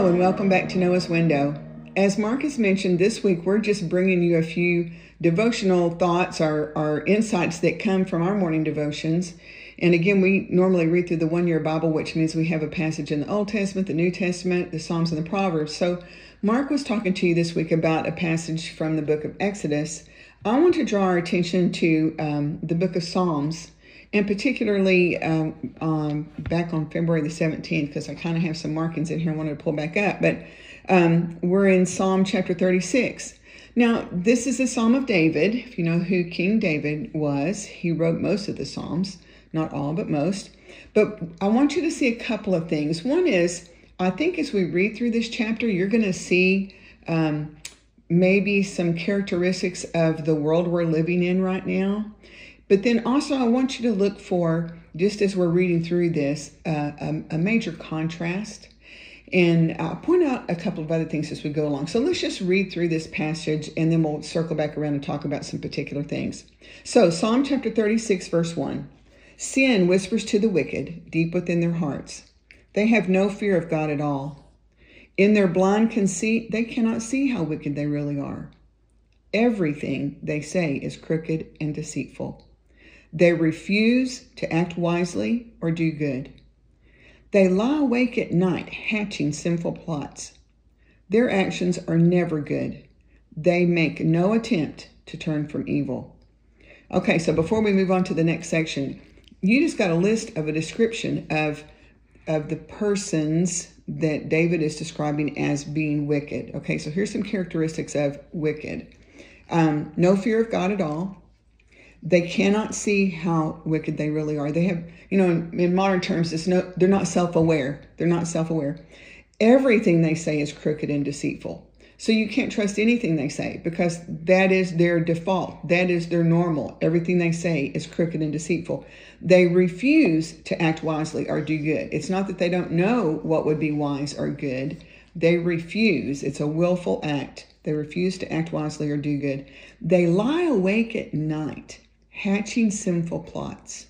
Hello, and welcome back to Noah's Window. As Marcus mentioned, this week we're just bringing you a few devotional thoughts or, or insights that come from our morning devotions. And again, we normally read through the one year Bible, which means we have a passage in the Old Testament, the New Testament, the Psalms, and the Proverbs. So, Mark was talking to you this week about a passage from the book of Exodus. I want to draw our attention to um, the book of Psalms and particularly um, um, back on February the 17th, because I kind of have some markings in here I wanted to pull back up, but um, we're in Psalm chapter 36. Now, this is a Psalm of David. If you know who King David was, he wrote most of the Psalms, not all, but most. But I want you to see a couple of things. One is, I think as we read through this chapter, you're going to see um, maybe some characteristics of the world we're living in right now. But then also, I want you to look for, just as we're reading through this, uh, a, a, major contrast. And I'll point out a couple of other things as we go along. So let's just read through this passage and then we'll circle back around and talk about some particular things. So, Psalm chapter 36, verse 1 Sin whispers to the wicked deep within their hearts. They have no fear of God at all. In their blind conceit, they cannot see how wicked they really are. Everything they say is crooked and deceitful. They refuse to act wisely or do good. They lie awake at night hatching sinful plots. Their actions are never good. They make no attempt to turn from evil. Okay, so before we move on to the next section, you just got a list of a description of of the persons that David is describing as being wicked. Okay, so here's some characteristics of wicked. Um, no fear of God at all, they cannot see how wicked they really are. They have, you know, in, in modern terms, it's no, they're not self-aware. They're not self-aware. Everything they say is crooked and deceitful. So you can't trust anything they say because that is their default. That is their normal. Everything they say is crooked and deceitful. They refuse to act wisely or do good. It's not that they don't know what would be wise or good. They refuse. It's a willful act. They refuse to act wisely or do good. They lie awake at night hatching sinful plots.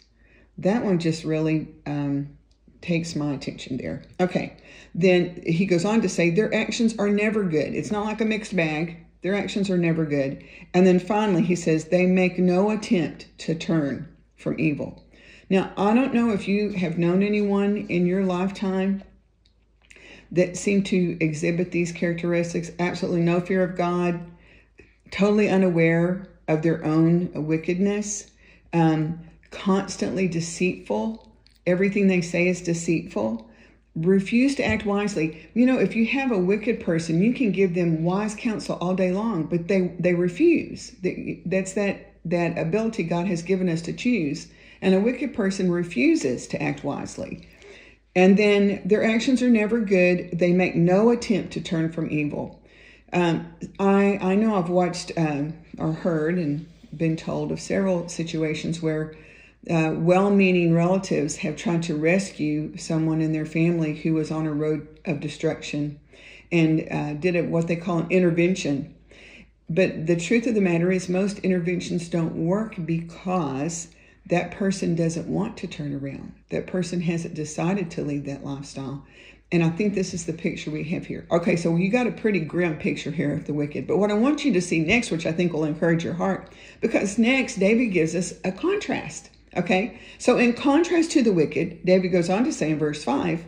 That one just really um, takes my attention there. Okay, then he goes on to say their actions are never good. It's not like a mixed bag. Their actions are never good. And then finally, he says they make no attempt to turn from evil. Now, I don't know if you have known anyone in your lifetime that seem to exhibit these characteristics absolutely no fear of God, totally unaware of their own wickedness, um, constantly deceitful. Everything they say is deceitful. Refuse to act wisely. You know, if you have a wicked person, you can give them wise counsel all day long, but they they refuse. That's that that ability God has given us to choose. And a wicked person refuses to act wisely. And then their actions are never good. They make no attempt to turn from evil. Um, I I know I've watched um, or heard and been told of several situations where uh, well-meaning relatives have tried to rescue someone in their family who was on a road of destruction and uh, did it what they call an intervention. But the truth of the matter is, most interventions don't work because that person doesn't want to turn around. That person hasn't decided to lead that lifestyle. And I think this is the picture we have here. Okay, so you got a pretty grim picture here of the wicked. But what I want you to see next, which I think will encourage your heart, because next David gives us a contrast. Okay, so in contrast to the wicked, David goes on to say in verse 5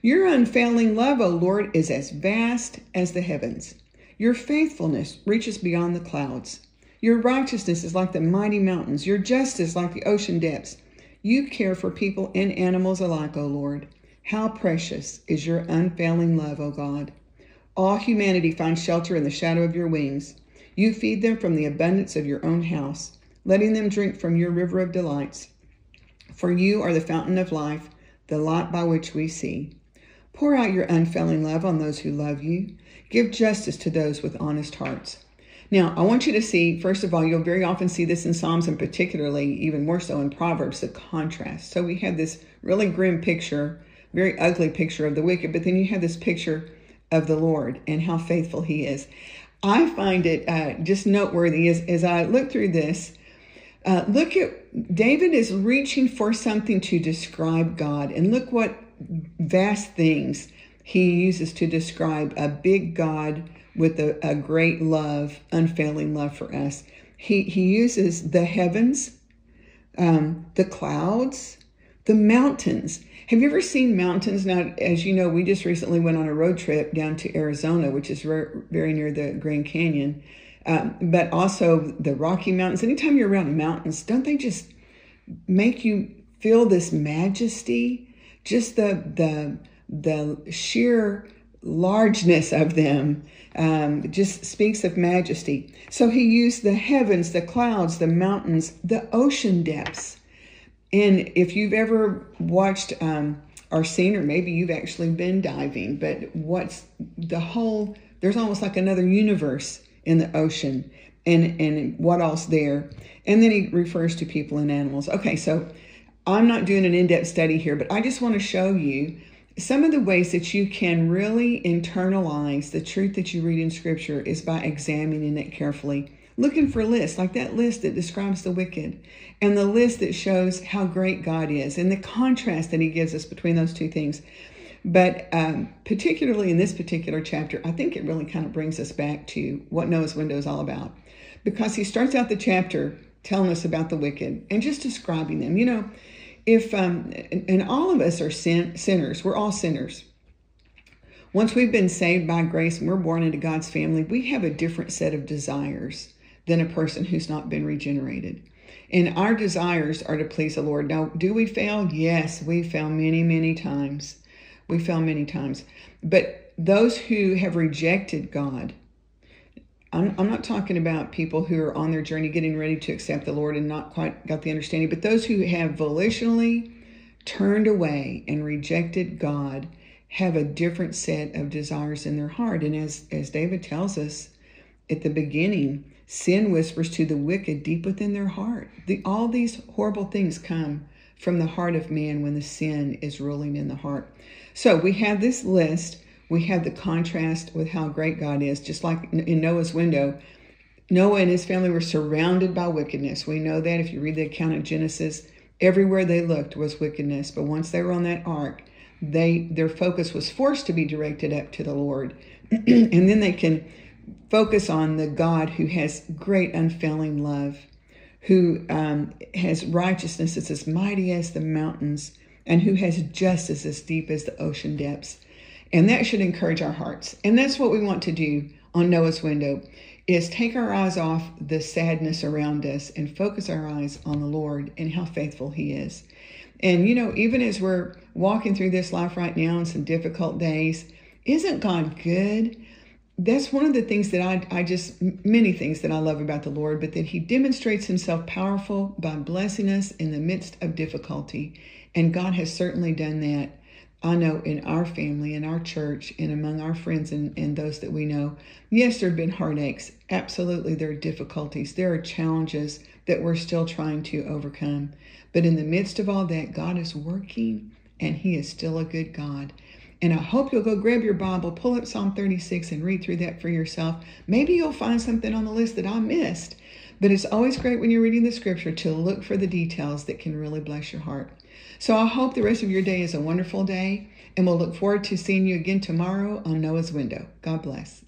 Your unfailing love, O Lord, is as vast as the heavens. Your faithfulness reaches beyond the clouds. Your righteousness is like the mighty mountains, your justice like the ocean depths. You care for people and animals alike, O Lord. How precious is your unfailing love, O God. All humanity finds shelter in the shadow of your wings. You feed them from the abundance of your own house, letting them drink from your river of delights. For you are the fountain of life, the light by which we see. Pour out your unfailing love on those who love you. Give justice to those with honest hearts. Now, I want you to see, first of all, you'll very often see this in Psalms and particularly even more so in Proverbs, the contrast. So we have this really grim picture very ugly picture of the wicked, but then you have this picture of the Lord and how faithful He is. I find it uh, just noteworthy as, as I look through this. Uh, look at David is reaching for something to describe God, and look what vast things he uses to describe a big God with a, a great love, unfailing love for us. He, he uses the heavens, um, the clouds, the mountains. Have you ever seen mountains? Now, as you know, we just recently went on a road trip down to Arizona, which is very, near the Grand Canyon, um, but also the Rocky Mountains. Anytime you're around mountains, don't they just make you feel this majesty? Just the the the sheer largeness of them um, just speaks of majesty. So he used the heavens, the clouds, the mountains, the ocean depths. And if you've ever watched um, or seen, or maybe you've actually been diving, but what's the whole, there's almost like another universe in the ocean and, and what else there. And then he refers to people and animals. Okay, so I'm not doing an in depth study here, but I just want to show you some of the ways that you can really internalize the truth that you read in Scripture is by examining it carefully. Looking for lists, like that list that describes the wicked, and the list that shows how great God is, and the contrast that He gives us between those two things. But um, particularly in this particular chapter, I think it really kind of brings us back to what Noah's window is all about. Because he starts out the chapter telling us about the wicked and just describing them. You know, if um, and all of us are sin, sinners, we're all sinners. Once we've been saved by grace and we're born into God's family, we have a different set of desires than a person who's not been regenerated. And our desires are to please the Lord. Now, do we fail? Yes, we fail many, many times. We fail many times. But those who have rejected God, I'm, I'm not talking about people who are on their journey getting ready to accept the Lord and not quite got the understanding, but those who have volitionally turned away and rejected God have a different set of desires in their heart. And as, as David tells us at the beginning, sin whispers to the wicked deep within their heart. The, all these horrible things come from the heart of man when the sin is ruling in the heart. So we have this list we have the contrast with how great God is, just like in Noah's window. Noah and his family were surrounded by wickedness. We know that if you read the account of Genesis, everywhere they looked was wickedness. But once they were on that ark, they their focus was forced to be directed up to the Lord. and then they can focus on the God who has great unfailing love, who um, has righteousness that's as mighty as the mountains, and who has justice as deep as the ocean depths. And that should encourage our hearts. And that's what we want to do on Noah's window is take our eyes off the sadness around us and focus our eyes on the Lord and how faithful he is. And you know, even as we're walking through this life right now in some difficult days, isn't God good? That's one of the things that I, I just, many things that I love about the Lord, but that He demonstrates Himself powerful by blessing us in the midst of difficulty. And God has certainly done that I know in our family, in our church, and among our friends and, and those that we know, yes, there have been heartaches. Absolutely, there are difficulties. There are challenges that we're still trying to overcome. But in the midst of all that, God is working and He is still a good God. And I hope you'll go grab your Bible, pull up Psalm 36, and read through that for yourself. Maybe you'll find something on the list that I missed. But it's always great when you're reading the scripture to look for the details that can really bless your heart. So I hope the rest of your day is a wonderful day, and we'll look forward to seeing you again tomorrow on Noah's Window. God bless.